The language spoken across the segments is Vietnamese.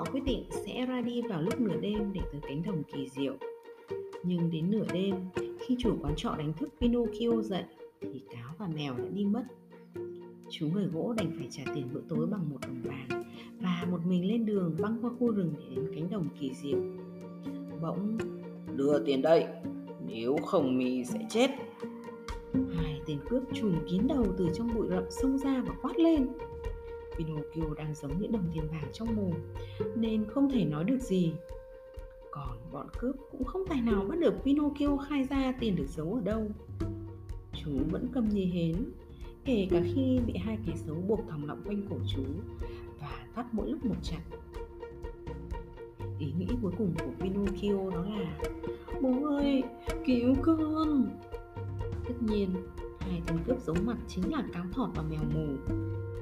họ quyết định sẽ ra đi vào lúc nửa đêm để tới cánh đồng kỳ diệu. Nhưng đến nửa đêm, khi chủ quán trọ đánh thức Pinocchio dậy, thì cáo và mèo đã đi mất. Chú người gỗ đành phải trả tiền bữa tối bằng một đồng vàng và một mình lên đường băng qua khu rừng để đến cánh đồng kỳ diệu. Bỗng Đưa tiền đây, nếu không mì sẽ chết. hai tên cướp trùm kín đầu từ trong bụi rậm xông ra và quát lên. Pinocchio đang giống những đồng tiền vàng trong mồm nên không thể nói được gì. Còn bọn cướp cũng không tài nào bắt được Pinocchio khai ra tiền được giấu ở đâu. Chú vẫn cầm như hến, kể cả khi bị hai kẻ xấu buộc thòng lọng quanh cổ chú và thắt mỗi lúc một chặt. Ý nghĩ cuối cùng của Pinocchio đó là Bố ơi, cứu con! Tất nhiên, hai tên cướp giấu mặt chính là cám thọt và mèo mù.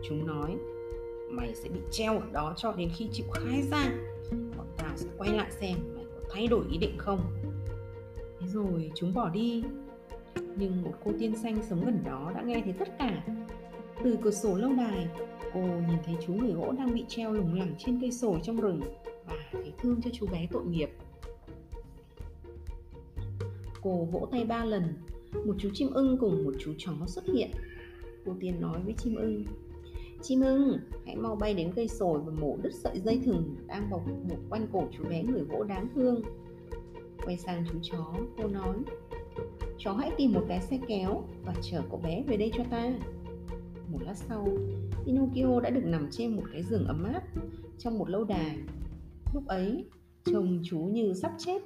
Chúng nói Mày sẽ bị treo ở đó cho đến khi chịu khai ra. Bọn tao sẽ quay lại xem mày có thay đổi ý định không. Thế rồi chúng bỏ đi. Nhưng một cô tiên xanh sống gần đó đã nghe thấy tất cả. Từ cửa sổ lâu đài, Cô nhìn thấy chú người gỗ đang bị treo lủng lẳng trên cây sồi trong rừng Và thấy thương cho chú bé tội nghiệp. Cô vỗ tay ba lần. Một chú chim ưng cùng một chú chó xuất hiện. Cô tiên nói với chim ưng Chim ưng, hãy mau bay đến cây sồi và mổ đứt sợi dây thừng đang bọc buộc quanh cổ chú bé người gỗ đáng thương. Quay sang chú chó, cô nói Chó hãy tìm một cái xe kéo và chở cậu bé về đây cho ta. Một lát sau, Pinocchio đã được nằm trên một cái giường ấm áp trong một lâu đài. Lúc ấy, chồng chú như sắp chết.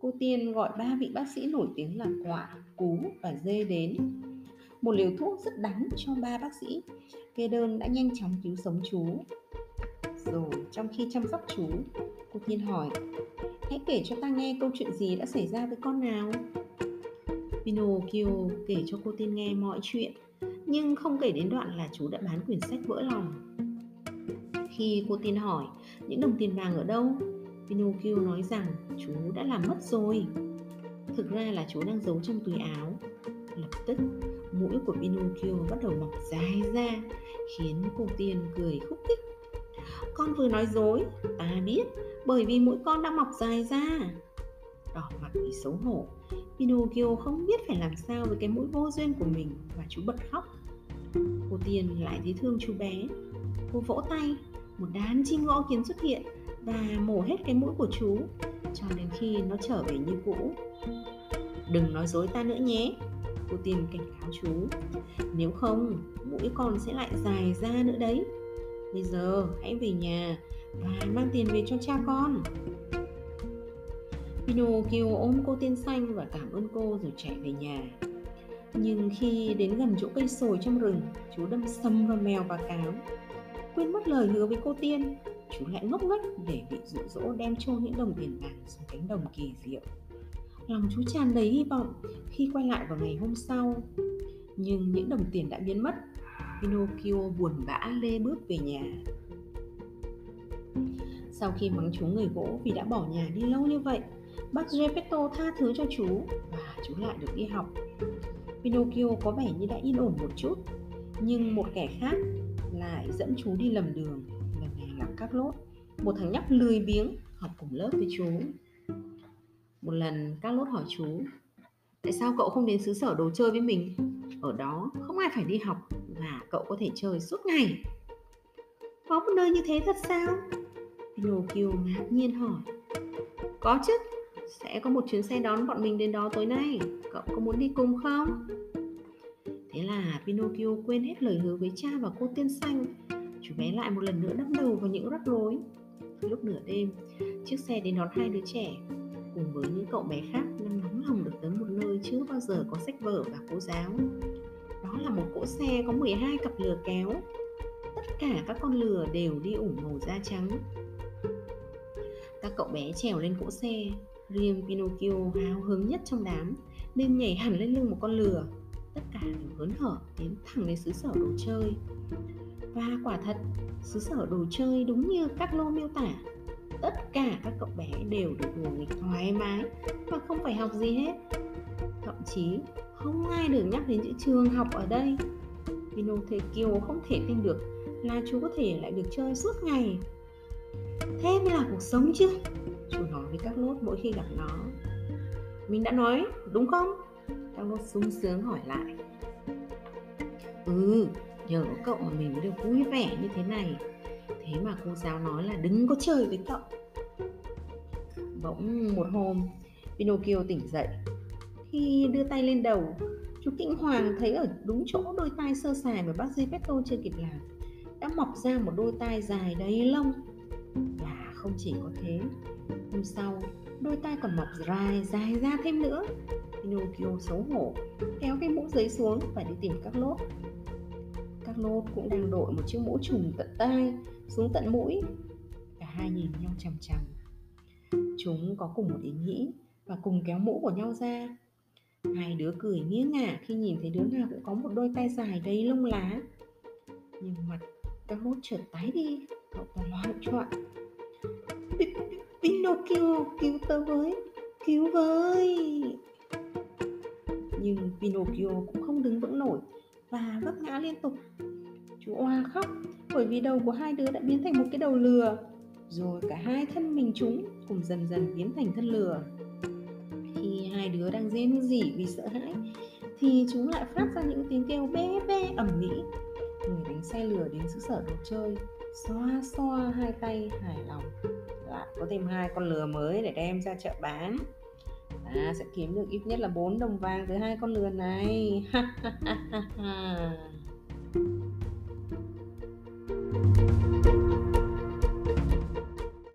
Cô Tiên gọi ba vị bác sĩ nổi tiếng là Quạ, Cú và Dê đến. Một liều thuốc rất đắng cho ba bác sĩ. Kê đơn đã nhanh chóng cứu sống chú. Rồi, trong khi chăm sóc chú, Cô Tiên hỏi, Hãy kể cho ta nghe câu chuyện gì đã xảy ra với con nào? Pinocchio kể cho cô Tiên nghe mọi chuyện, Nhưng không kể đến đoạn là chú đã bán quyển sách vỡ lòng. Khi cô Tiên hỏi, những đồng tiền vàng ở đâu? Pinocchio nói rằng, chú đã làm mất rồi. Thực ra là chú đang giấu trong túi áo. Lập tức mũi của Pinocchio bắt đầu mọc dài ra Khiến cô Tiên cười khúc khích. Con vừa nói dối, ta biết Bởi vì mũi con đang mọc dài ra. Đỏ mặt vì xấu hổ Pinocchio không biết phải làm sao với cái mũi vô duyên của mình Và chú bật khóc. Cô Tiên lại thấy thương chú bé. Cô vỗ tay Một đám chim ngõ kiến xuất hiện Và mổ hết cái mũi của chú Cho đến khi nó trở về như cũ. Đừng nói dối ta nữa nhé. Cô Tiên cảnh cáo chú. Nếu không, mũi con sẽ lại dài ra nữa đấy. Bây giờ, hãy về nhà Và mang tiền về cho cha con. Pinocchio ôm cô tiên xanh và cảm ơn cô rồi chạy về nhà. Nhưng khi đến gần chỗ cây sồi trong rừng, Chú đâm sầm vào mèo và cáo. Quên mất lời hứa với cô tiên, Chú lại ngốc nghếch để bị dụ dỗ đem chôn những đồng tiền vàng xuống cánh đồng kỳ diệu. Lòng chú tràn đầy hy vọng khi quay lại vào ngày hôm sau Nhưng những đồng tiền đã biến mất Pinocchio buồn bã lê bước về nhà Sau khi mắng chú người gỗ vì đã bỏ nhà đi lâu như vậy Bác Geppetto tha thứ cho chú và chú lại được đi học. Pinocchio có vẻ như đã yên ổn một chút, nhưng một kẻ khác lại dẫn chú đi lầm đường. Lần này là lốt. một thằng nhóc lười biếng học cùng lớp với chú. Một lần các lốt hỏi chú, tại sao cậu không đến xứ sở đồ chơi với mình? Ở đó không ai phải đi học và cậu có thể chơi suốt ngày. Có một nơi như thế thật sao? Pinocchio ngạc nhiên hỏi. Có chứ, sẽ có một chuyến xe đón bọn mình đến đó tối nay Cậu có muốn đi cùng không? Thế là Pinocchio quên hết lời hứa với cha và cô tiên xanh Chú bé lại một lần nữa đâm đầu vào những rắc rối Lúc nửa đêm, chiếc xe đến đón hai đứa trẻ Cùng với những cậu bé khác nên nóng lòng được tới một nơi chưa bao giờ có sách vở và cô giáo. Đó là một cỗ xe có 12 cặp lừa kéo. Tất cả các con lừa đều đi ủng màu da trắng. Các cậu bé trèo lên cỗ xe. Riêng Pinocchio hào hứng nhất trong đám Nên nhảy hẳn lên lưng một con lừa. Tất cả đều hớn hở tiến thẳng đến xứ sở đồ chơi. Và quả thật, xứ sở đồ chơi đúng như các lô miêu tả. Tất cả các cậu bé đều được ngủ nghịch thoải mái Và không phải học gì hết. Thậm chí, không ai được nhắc đến chữ trường học ở đây. Pinocchio không thể tin được là chú có thể lại được chơi suốt ngày. Thế mới là cuộc sống chứ, chú nói với các lốt mỗi khi gặp nó. Mình đã nói, đúng không? Các lốt sung sướng hỏi lại. Ừ nhờ có cậu mà mình mới được vui vẻ như thế này thế mà cô giáo nói là đừng có chơi với cậu. Bỗng một hôm, pinocchio tỉnh dậy. Khi đưa tay lên đầu, chú kinh hoàng thấy ở đúng chỗ đôi tai sơ sài mà bác geppetto chưa kịp làm, đã mọc ra một đôi tai dài đầy lông. Và không chỉ có thế, hôm sau, đôi tai còn mọc dài dài ra thêm nữa. Pinocchio xấu hổ, kéo cái mũ giấy xuống và đi tìm các lốt các cũng đang đội một chiếc mũ trùm tận tai xuống tận mũi. Cả hai nhìn nhau chằm chằm. Chúng có cùng một ý nghĩ và cùng kéo mũ của nhau ra. Hai đứa cười nghiêng ngả khi nhìn thấy đứa nào cũng có một đôi tay dài đầy lông lá. Nhưng mặt các chợt tái đi cậu ta loạn choạng. Pinocchio cứu tớ với, cứu với. Nhưng Pinocchio cũng không đứng vững nổi và vấp ngã liên tục. Chú oa khóc, bởi vì đầu của hai đứa đã biến thành một cái đầu lừa. Rồi cả hai thân mình chúng cùng dần dần biến thành thân lừa. Khi hai đứa đang rên rỉ vì sợ hãi, thì chúng lại phát ra những tiếng kêu bé bé ẩm mỹ người đánh xe lừa đến xứ sở đồ chơi, xoa xoa hai tay hài lòng. Lại có thêm hai con lừa mới để đem ra chợ bán à, sẽ kiếm được ít nhất là 4 đồng vàng từ hai con lừa này.